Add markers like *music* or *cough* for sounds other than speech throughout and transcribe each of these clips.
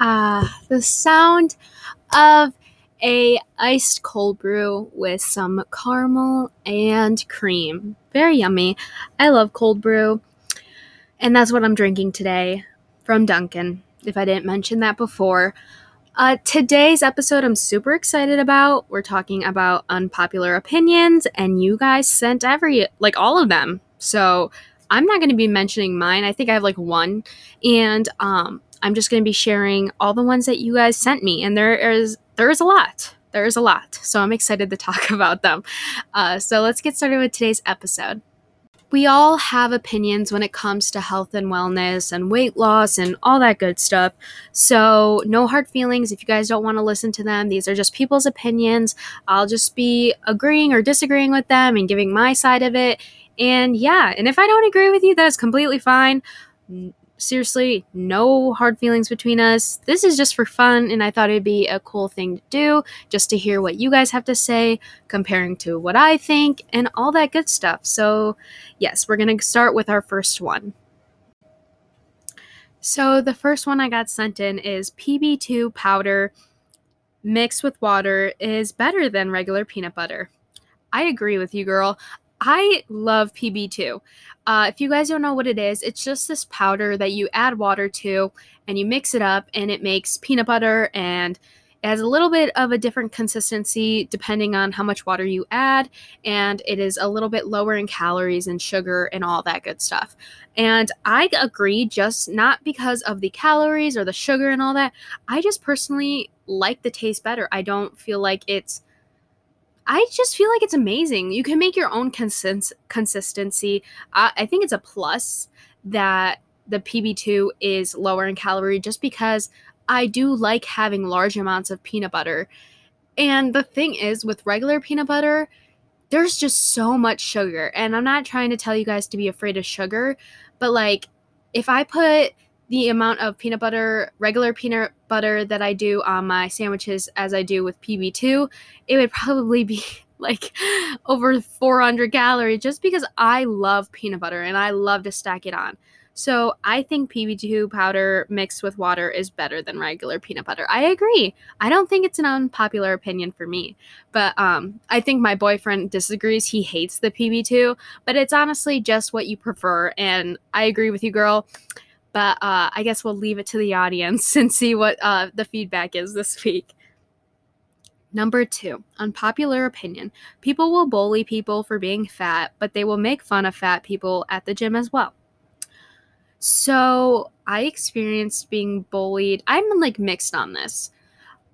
Ah, the sound of a iced cold brew with some caramel and cream. Very yummy. I love cold brew. And that's what I'm drinking today from Dunkin', if I didn't mention that before. Uh, today's episode, I'm super excited about. We're talking about unpopular opinions, and you guys sent every, like, all of them. So I'm not going to be mentioning mine. I think I have like one. And um, I'm just going to be sharing all the ones that you guys sent me. And there is, there is a lot. There is a lot. So I'm excited to talk *laughs* about them. Uh, so let's get started with today's episode we all have opinions when it comes to health and wellness and weight loss and all that good stuff. So, no hard feelings if you guys don't want to listen to them. These are just people's opinions. I'll just be agreeing or disagreeing with them and giving my side of it. And yeah, and if I don't agree with you, that's completely fine seriously, no hard feelings between us. This is just for fun, and I thought it'd be a cool thing to do just to hear what you guys have to say, comparing to what I think, and all that good stuff. So, yes, we're going to start with our first one. So, the first one I got sent in is PB2 powder mixed with water is better than regular peanut butter. I agree with you, girl. I love PB2. Uh, if you guys don't know what it is, it's just this powder that you add water to and you mix it up and it makes peanut butter and it has a little bit of a different consistency depending on how much water you add, and it is a little bit lower in calories and sugar and all that good stuff. And I agree, just not because of the calories or the sugar and all that. I just personally like the taste better. I don't feel like it's I just feel like it's amazing. You can make your own consist- consistency. I think it's a plus that the PB2 is lower in calorie just because I do like having large amounts of peanut butter. And the thing is, with regular peanut butter, there's just so much sugar. And I'm not trying to tell you guys to be afraid of sugar, but like if I put the amount of peanut butter, regular peanut butter that I do on my sandwiches as I do with PB2, it would probably be *laughs* like over 400 calories just because I love peanut butter and I love to stack it on. So I think PB2 powder mixed with water is better than regular peanut butter. I agree. I don't think it's an unpopular opinion for me, but um, I think my boyfriend disagrees. He hates the PB2, but it's honestly just what you prefer, and I agree with you, girl. But uh, I guess we'll leave it to the audience *laughs* and see what uh, the feedback is this week. Number two, unpopular opinion. People will bully people for being fat, but they will make fun of fat people at the gym as well. So I experienced being bullied. I'm like mixed on this.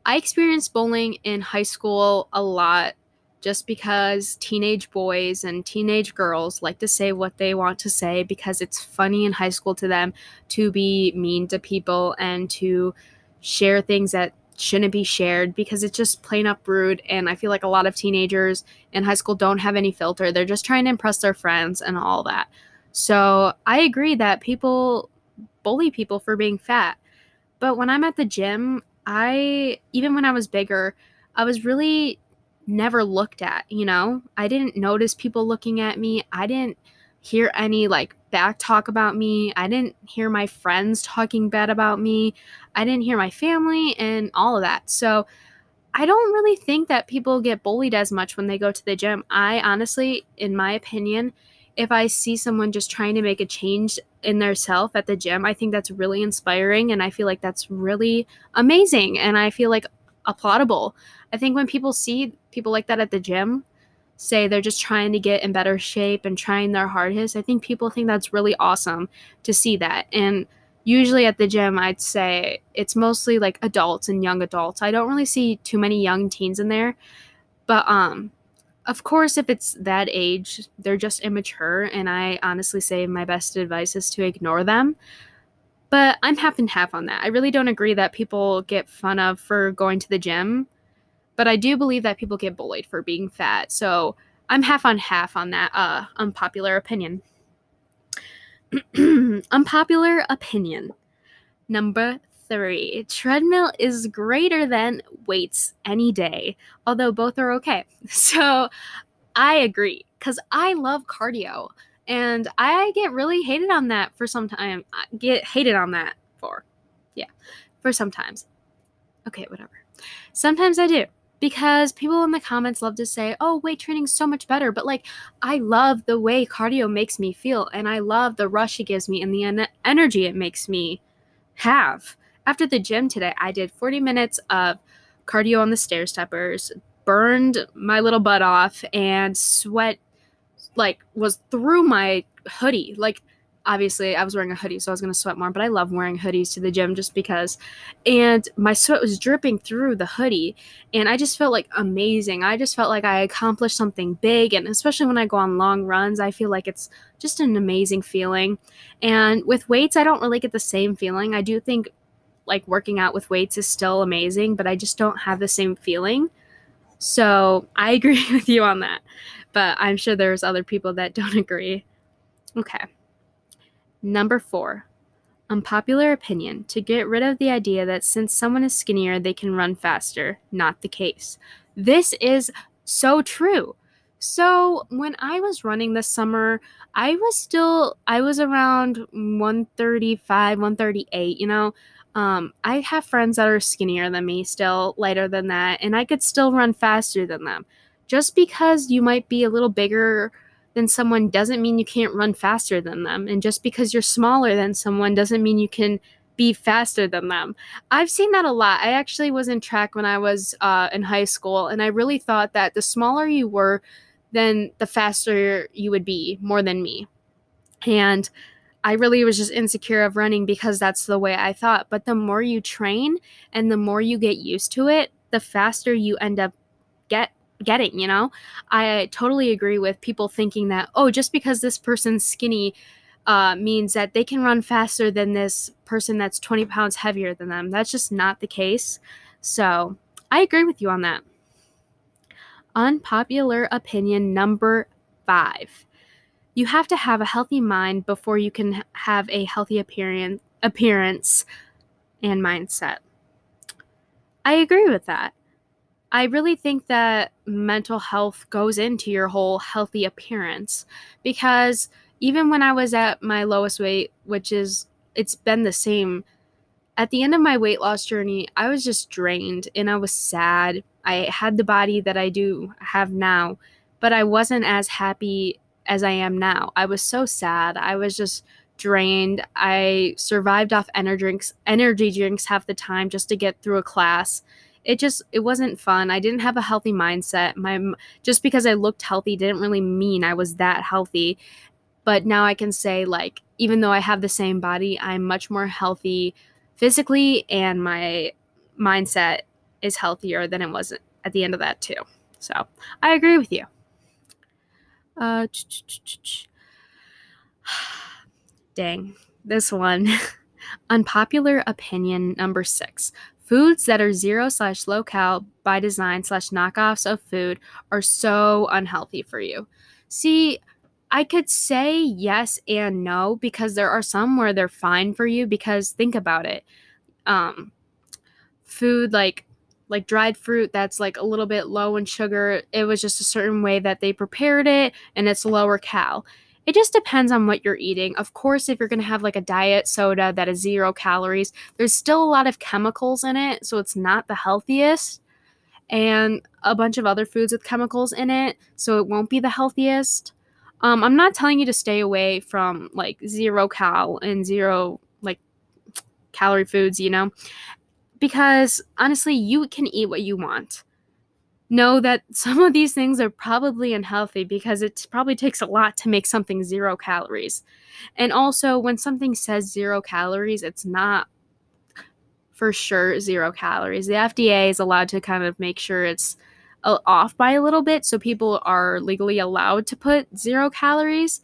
I experienced bullying in high school a lot just because teenage boys and teenage girls like to say what they want to say because it's funny in high school to them to be mean to people and to share things that shouldn't be shared because it's just plain up rude. And i feel like a lot of teenagers in high school don't have any filter. They're just trying to impress their friends and all that. So i agree that people bully people for being fat. But when i'm at the gym i even when i was bigger i was really never looked at, you know? I didn't notice people looking at me. I didn't hear any like back talk about me. I didn't hear my friends talking bad about me. I didn't hear my family and all of that. So I don't really think that people get bullied as much when they go to the gym. I honestly, in my opinion, if I see someone just trying to make a change in their self at the gym, I think that's really inspiring and I feel like that's really amazing and I feel like applaudable. I think when people see people like that at the gym, say they're just trying to get in better shape and trying their hardest, I think people think that's really awesome to see that. And usually at the gym, I'd say it's mostly like adults and young adults. I don't really see too many young teens in there. But um of course, if it's that age, they're just immature, and I honestly say my best advice is to ignore them. But I'm half and half on that. I really don't agree that people get fun of for going to the gym but I do believe that people get bullied for being fat. So I'm half on half on that uh, unpopular opinion. *clears throat* unpopular opinion. Number three treadmill is greater than weights any day, although both are okay. *laughs* So I agree because I love cardio and I get really hated on that for some time. I get hated on that for. Yeah For sometimes. Okay, whatever. Sometimes I do because people in the comments love to say, "Oh, weight training's so much better." But like I love the way cardio makes me feel and I love the rush it gives me and the en- energy it makes me have. After the gym today, I did 40 minutes of cardio on the stair steppers, burned my little butt off and sweat like was through my hoodie. Like obviously I was wearing a hoodie, so I was gonna sweat more, but I love wearing hoodies to the gym just because. And my sweat was dripping through the hoodie, and I just felt like amazing. I just felt like I accomplished something big, and especially when I go on long runs, I feel like it's just an amazing feeling. And with weights, I don't really get the same feeling. I do think like working out with weights is still amazing, but I just don't have the same feeling. So I *laughs* agree with you on that. But I'm sure there's other people that *laughs* don't agree. Okay. Number four, unpopular opinion to get rid of the idea that since someone is skinnier, they can run faster. Not the case. This is so true. So when I was running this summer, I was still I was around 135, 138, you know. Um, I have friends that are skinnier than me, still lighter than that, and I could still run faster than them. Just because you might be a little bigger than someone doesn't mean you can't run faster than them. And just because you're smaller than someone doesn't mean you can be faster than them. I've seen that a lot. I actually was in track when I was uh, in high school, and I really thought that the smaller you were, then the faster you would be, more than me. And I really was just insecure of running because that's the way I thought. But the more you train and the more you get used to it, the faster you end up get getting, you know? I totally agree with people thinking that, oh, just because this person's skinny uh, means that they can run faster than this person that's 20 pounds heavier than them. That's just not the case. So I agree with you on that. Unpopular opinion number five. You have to have a healthy mind before you can have a healthy appearance appearance and mindset. I agree with that. I really think that mental health goes into your whole healthy appearance because even when I was at my lowest weight, which is it's been the same at the end of my weight loss journey, I was just drained and I was sad. I had the body that I do have now, but I wasn't as happy as I am now. I was so sad. I was just drained. I survived off energy drinks, energy drinks half the time just to get through a class it just it wasn't fun. I didn't have a healthy mindset. My just because I looked healthy didn't really mean I was that healthy. But now I can say like even though I have the same body, I'm much more healthy physically and my mindset is healthier than it was at the end of that too. So, I agree with you. Uh *sighs* dang. This one. *laughs* Unpopular opinion number 6. Foods that are zero slash low cal by design slash knockoffs of food are so unhealthy for you. See, I could say yes and no because there are some where they're fine for you because think about it. Um, food like like dried fruit that's like a little bit low in sugar, it was just a certain way that they prepared it and it's lower cal it just depends on what you're eating. Of course, if you're going to have like a diet soda that is zero calories, there's still a lot of chemicals in it, so it's not the healthiest. And a bunch of other foods with chemicals in it, so it won't be the healthiest. Um, I'm not telling you to stay away from like zero cal and zero like calorie foods, you know, because honestly, you can eat what you want know that *laughs* some of these things are probably unhealthy because it probably takes a lot to make something zero calories. And also, when something says zero calories, it's not for sure zero calories. The FDA is allowed to kind of make sure it's uh, off by a little bit, so people are legally allowed to put zero calories.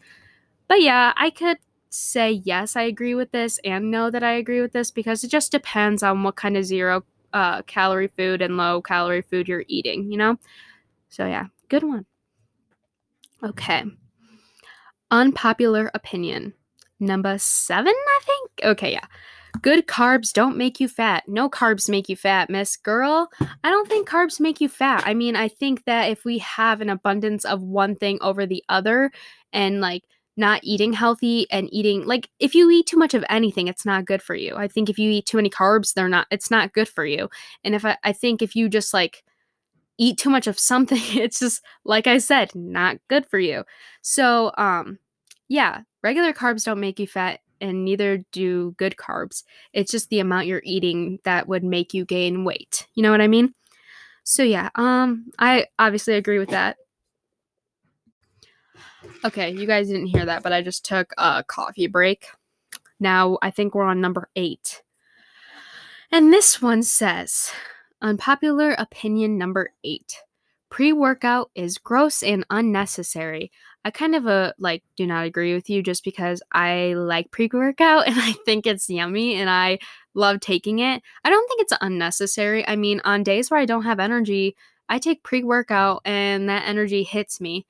But yeah, I could say yes, I agree with this, and no, that I agree with this because it just depends on what kind of zero uh, calorie food and low calorie food you're eating, you know? So, yeah, good one. Okay. Unpopular opinion. Number seven, I think? Okay, yeah. Good carbs don't make you fat. No carbs make you fat, miss girl. I don't think carbs make you fat. I mean, I think that if we have an abundance of one thing over the other and like not eating healthy and eating like if you eat too much of anything it's not good for you. I think if you eat too many carbs they're not it's not good for you. And if i, I think if you just like eat too much of *laughs* something it's just like i said not good for you. So um yeah regular carbs don't make you fat and neither do good carbs. It's just the amount you're eating that would make you gain weight. You know what i mean? So yeah um i obviously agree with that Okay, you guys didn't hear that, but I just took a coffee break. Now I think we're on number eight. And this one says unpopular opinion number eight pre workout is gross and unnecessary. I kind of uh, like do not agree with you just because I like pre workout *laughs* and I think it's yummy and I love taking it. I don't think it's unnecessary. I mean, on days where I don't have energy, I take pre workout and that energy hits me.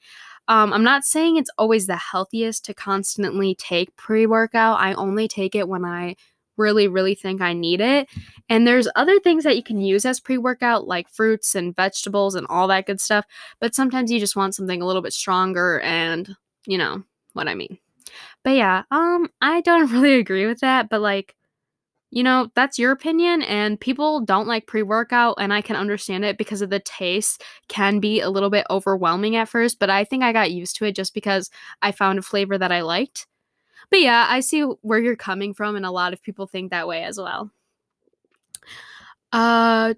Um, I'm not saying it's always the healthiest to constantly take pre workout. I only take it when I really, really think I need it. And there's other things that you can use as pre workout, like fruits and vegetables and all that good stuff. But sometimes you just want something a little bit stronger and, you know, what I mean. But yeah, um, I don't *laughs* really agree with that. But like, you know, that's your opinion, and people don't like pre workout, and I can understand it because of the taste can be a little bit overwhelming at first, but I think I got used to it just because I found a flavor that I liked. But yeah, I see where you're coming from, and a lot of people think that way as well. Uh,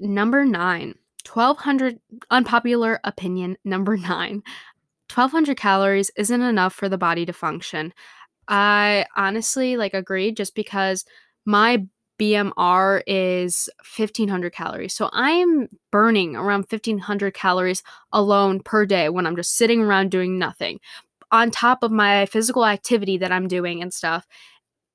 number nine, 1200 unpopular opinion number *laughs* nine 1200 calories isn't enough for the body to function I honestly like agree just because my BMR is 1500 calories. So I'm burning around 1500 calories alone per day when I'm just sitting around doing nothing on top of my physical activity that I'm doing and stuff.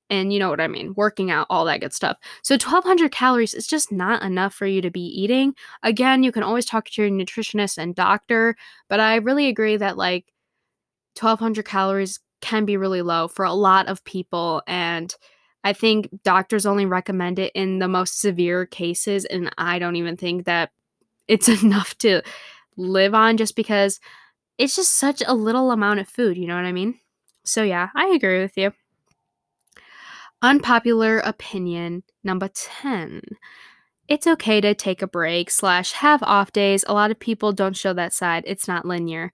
And you know what I mean, working out, all that good stuff. So 1200 calories is just not enough for you to be eating. Again, you can always talk to your nutritionist and doctor, but I really agree that like 1200 calories can be really low for a lot of people. And I think doctors only recommend it in the most severe cases. And I don't even think that it's *laughs* enough to live on just because it's just such a little amount of food. You know what I mean? So, yeah, I agree with you. Unpopular opinion number 10 it's okay to take a break slash have off days a lot of people don't show that side it's not linear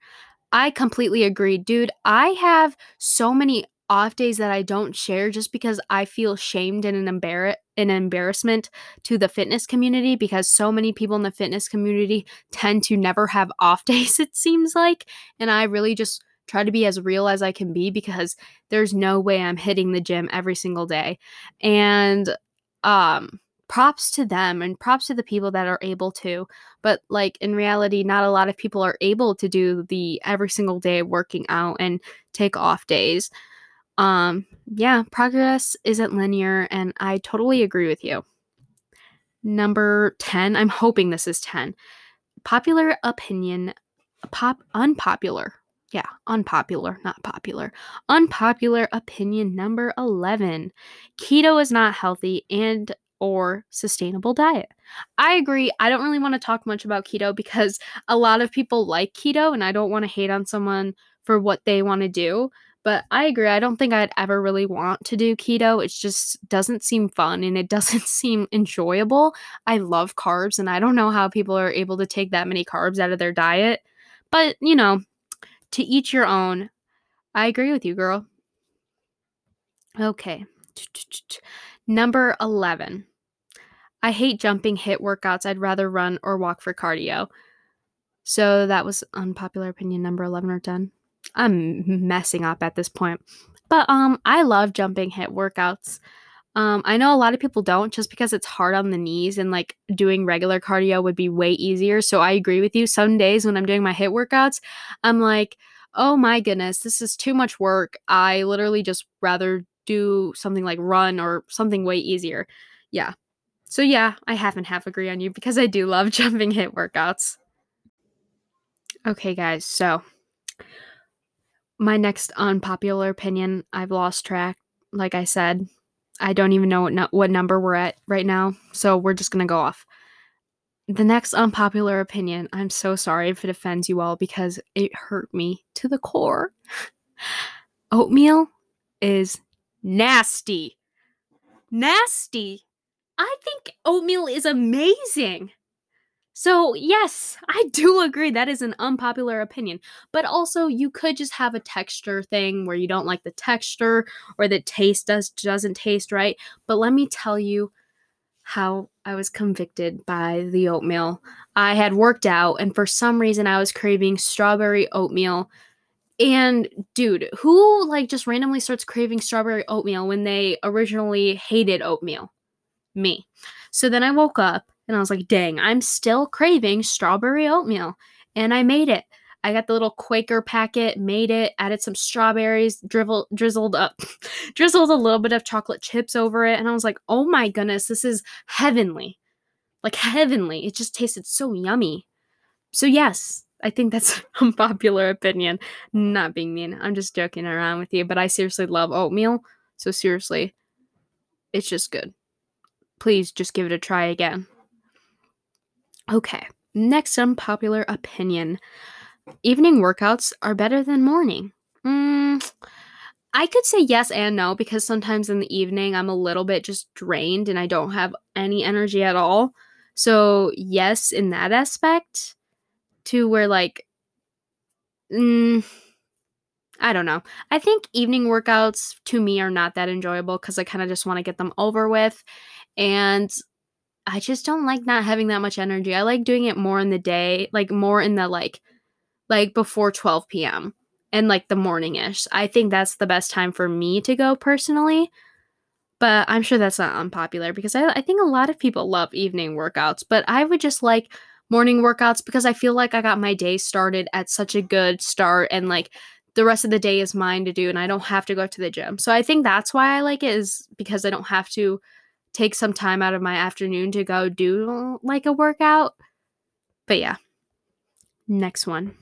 I completely agree, dude. I have so many off days that I don't share just because I feel shamed and an embar- an embarrassment to the fitness community because so many people in the fitness community tend to never have off *laughs* days it seems like and I really just try to be as real as I can be because there's no way I'm hitting the gym every single day. And um props to them and props to the people that are able to. But like in reality, not a lot of people are able to do the every single day working out and take off days. Um, yeah, progress isn't linear, and I totally agree with you. Number 10, I'm hoping this is 10. Popular opinion, pop unpopular. Yeah, unpopular, not popular. Unpopular opinion number 11. Keto is not healthy and or sustainable diet. I agree. I don't really want to talk much about keto because a lot of people like keto and I don't want to hate on someone for what they want to do. But I agree. I don't think I'd ever really want to do keto. It just doesn't seem fun and it doesn't *laughs* seem enjoyable. I love carbs and I don't know how people are able to take that many carbs out of their diet. But, you know, to each your own. I agree with you, girl. Okay. *tsk* Number 11. I hate jumping HIIT workouts. I'd rather run or walk for cardio. So that was unpopular opinion number 11 or 10. I'm messing up at this point. But um I love jumping HIIT workouts. Um I know a lot of people don't just because it's hard on the knees and like doing regular cardio would be way easier. So I agree with you. Some days when I'm doing my HIIT workouts, I'm like, "Oh my goodness, this is too much work. I literally just rather do something like run or something way easier. Yeah. So yeah, I half and half agree on you because I do love *laughs* jumping HIIT workouts. Okay, guys, so my next unpopular opinion, I've lost track. Like I said, I don't even know what no- what number we're at right now, so we're just gonna go off. The next unpopular opinion, I'm so sorry if it offends you all because it hurt me to the core. *laughs* Oatmeal is nasty. Nasty. I think oatmeal is amazing. So, yes, I *laughs* do agree that is an unpopular opinion. But also, you could just have a texture thing where you don't like the texture or the taste does doesn't taste right. But let me tell you how I was convicted by the oatmeal. I had worked out and for some reason I was craving strawberry oatmeal. And dude, who like just randomly starts craving strawberry oatmeal when they originally hated oatmeal? Me. So then I woke up and I was like, dang, I'm still craving strawberry oatmeal. And I made it. I got the little Quaker packet, made it, added some strawberries, drizzled, drizzled up, *laughs* drizzled a little bit of chocolate chips over it. And I was like, oh my goodness, this is heavenly. Like heavenly. It just tasted so yummy. So, yes, I think that's *laughs* unpopular opinion. Not being mean. I'm just joking around with you, but I seriously love oatmeal. So, seriously, it's just good. Please just give it a try again. Okay, next unpopular opinion evening workouts are better than morning. Mm, I could say yes and no because sometimes in the evening I'm a little bit just drained and I don't have any energy at all. So, yes, in that aspect, to where like, mm, I don't know. I think evening workouts to me are not that enjoyable because I kind of just want to get them over with. And I just don't like not having that much energy. I like doing it more in the day, like more in the like like before 12 p.m. and like the morningish. I think that's the best time for me to go personally. But I'm sure that's not unpopular because I, I think a lot of people love evening workouts. But I would just like morning workouts because I feel like I got my day started at such a good start and like the rest of the day is mine to do and I don't have to go to the gym. So I think that's why I like it is because I don't have to take some time out of my afternoon to go do like a workout. But yeah. Next one.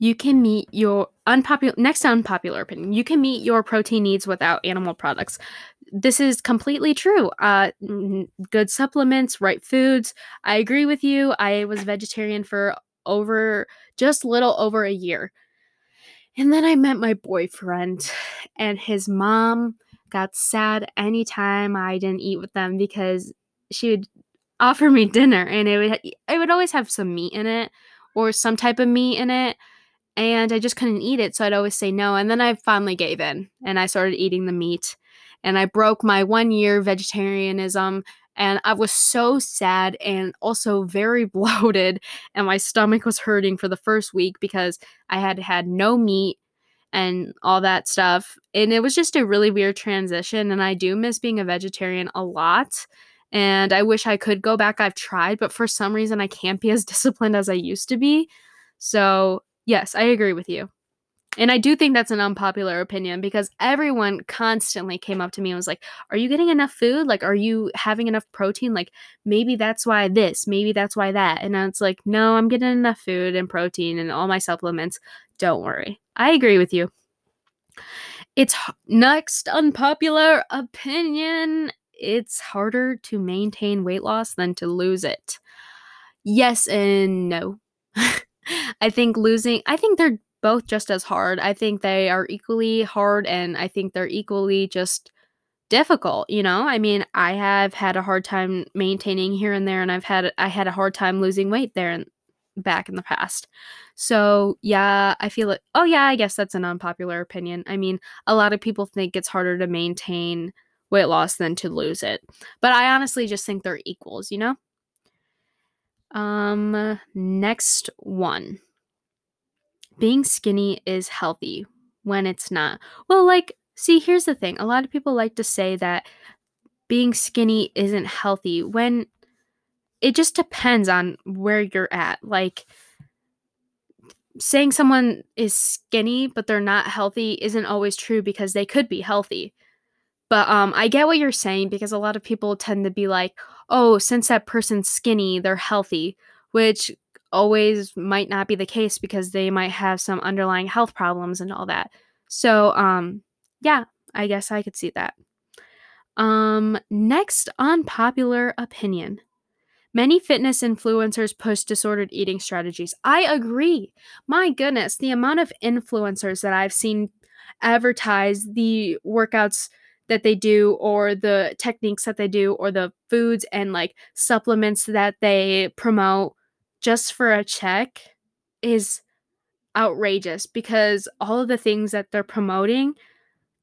You can meet your unpopular next unpopular opinion. You can meet your protein needs without animal products. This is completely true. Uh, good supplements, right foods. I agree with you. I was vegetarian for over just little over a year. And then I met my boyfriend, and his mom got sad anytime I didn't eat with them because she would offer me dinner and it would it would always have some meat in it or some type of meat in it and I just couldn't eat it so I'd always say no and then I finally gave in and I started eating the meat and I broke my 1 year vegetarianism and I was so sad and also very *laughs* bloated and my stomach was hurting for the first week because I had had no meat and all that stuff. And it was just a really weird transition. And I do miss being a vegetarian a lot. And I wish I could go back. I've tried, but for some reason, I can't be as *laughs* disciplined as I used to be. So, yes, I agree with you. And I do think that's an unpopular opinion because everyone constantly came up to me and was like, Are you getting enough food? Like, are you having enough protein? Like, maybe that's why this, maybe that's why that. And now it's like, No, I'm getting enough food and protein and all my supplements. Don't worry. I agree with you. It's next unpopular opinion. It's harder to maintain weight loss than to lose it. Yes and no. *laughs* I think losing, I think they're both just as hard. I think they are equally hard and I think they're equally just difficult, you know? I mean, I have had a hard time maintaining here and there and I've had I had a hard time losing weight there and back in the past. So, yeah, I feel it. Oh yeah, I guess that's an unpopular opinion. I mean, a lot of people think it's harder to maintain weight loss than to lose it. But I honestly just think they're equals, you know? Um next one being skinny is healthy when it's not. Well, like, see, here's the thing a lot of people like to say that being skinny isn't healthy when it just depends on where you're at. Like, saying someone is skinny but they're not healthy isn't always true because they could be healthy. But um I get what you're saying because a lot of people tend to be like, "Oh, since that person's skinny, they're healthy," which always might not be the case because they might have some underlying health problems and all that. So, um, yeah, I guess I could see that. Um, next unpopular opinion. Many fitness influencers push disordered eating strategies. I agree. My goodness, the amount of influencers that I've seen advertise the workouts that they do or the techniques that they do or the foods and like supplements that they promote just for a check is outrageous because all of the things that they're promoting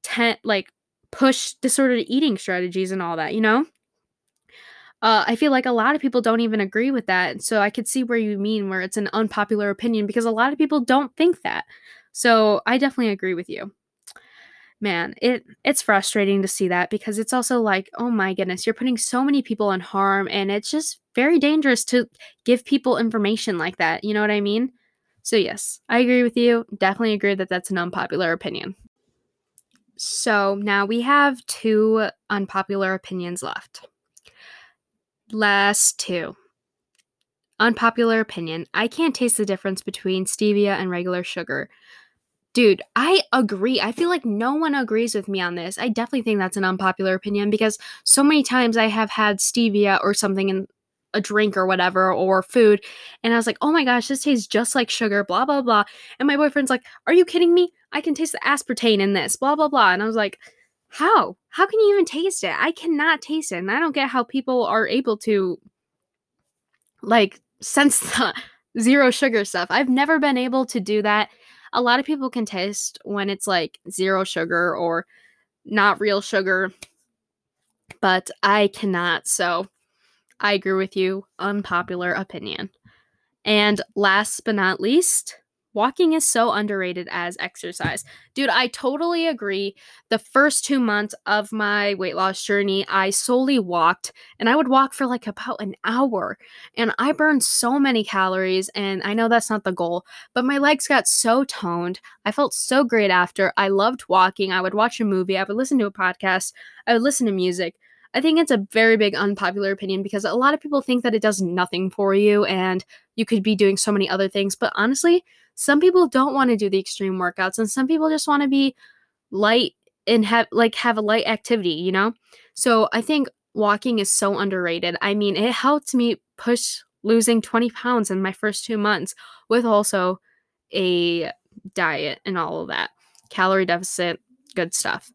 tend like push disordered eating strategies and all that, you know? Uh, I feel like a lot of people don't even agree with that. So I could see where you mean where it's an unpopular opinion because a lot of people don't think that. So I definitely agree with you. Man, it it's frustrating to see that because it's also like, oh my goodness, you're putting so many people in harm and it's just very dangerous to give people information like that. You know what I mean? So yes, I agree with you. Definitely agree that that's an unpopular opinion. So now we have two unpopular opinions left. Last two. Unpopular opinion. I can't taste the difference between stevia and regular sugar. Dude, I agree. I feel like no one agrees with me on this. I definitely think that's an unpopular opinion because so many times I have had stevia or something in a drink or whatever or food and I was like, "Oh my gosh, this tastes just like sugar, blah blah blah." And my boyfriend's like, "Are you kidding me? I can taste the aspartame in this, blah blah blah." And I was like, "How? How can you even taste it? I cannot taste it." And I don't get how people are able to like sense *laughs* the zero sugar stuff. I've never been able to do that a lot of people can taste when it's like zero sugar or not real sugar, but I cannot. So I agree with you. Unpopular opinion. And last but not least, Walking is so underrated as exercise. Dude, I totally agree. The first two months of my weight loss journey, I solely walked and I would walk for like about an hour. And I burned so many calories. And I know that's not the goal, but my legs got so toned. I felt so great after. I loved walking. I would watch a movie, I would listen to a podcast, I would listen to music. I think it's a very big unpopular opinion because a lot of people think that it does nothing for you and you could be doing so many other things. But honestly, some people don't want to do the extreme workouts and some people just want to be light and have like have a light activity, you know? So I think walking is so underrated. I mean, it helped me push losing 20 pounds in my first two months with also a diet and all of that. Calorie deficit, good stuff.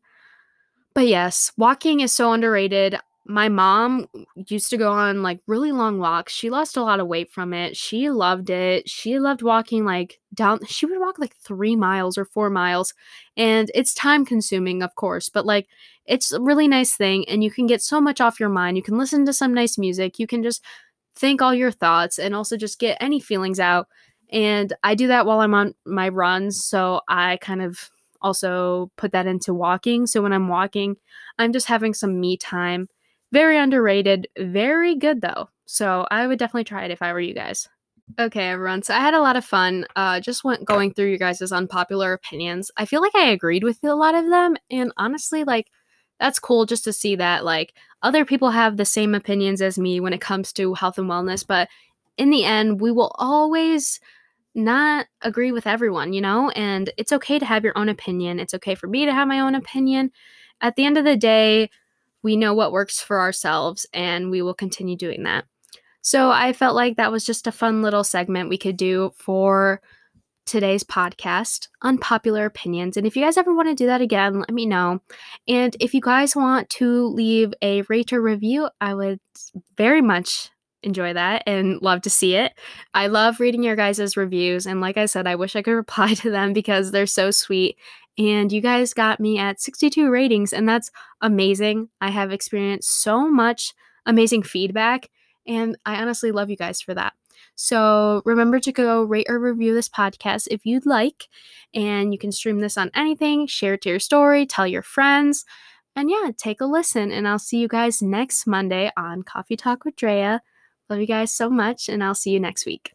But yes, walking is so underrated. My mom used to go on like really long walks. She lost a lot of weight from it. She loved it. She loved walking like down, she would walk like three miles or four miles. And it's time consuming, of course, but like it's a really nice thing. And you can get so much off your mind. You can listen to some nice music. You can just think all your thoughts and also just get any feelings out. And I do that while I'm on my runs. So I kind of also put that into walking. So when I'm walking, I'm just having some me time. Very underrated, very good though. So I would definitely try it if I were you guys. Okay, everyone. So I had a lot of fun. Uh, just went going through you guys' unpopular opinions. I feel like I agreed with a lot of them, and honestly, like that's cool just to see that like other people have the same opinions as me when it comes to health and wellness. But in the end, we will always not agree with everyone, you know? And it's okay to have your own opinion. It's okay for me to have my own opinion. At the end of the day, we know what works for ourselves and we will continue doing that. So I felt like that was just a fun little segment we could do for today's podcast, Unpopular Opinions. And if you guys ever want to do that again, let me know. And if you guys want to leave a rate or review, I would very much enjoy that and love to see it. I love reading your guys' reviews. And like I said, I wish I could *laughs* reply to them because they're so sweet. And you guys got me at 62 ratings, and that's amazing. I have experienced so much amazing feedback, and I honestly love you guys for that. So remember to go rate or review this podcast if you'd like. And you can stream this on anything, share it to your story, tell your friends. And yeah, take a listen. And I'll see you guys next Monday on Coffee Talk with Drea. Love you guys so much, and I'll see you next week.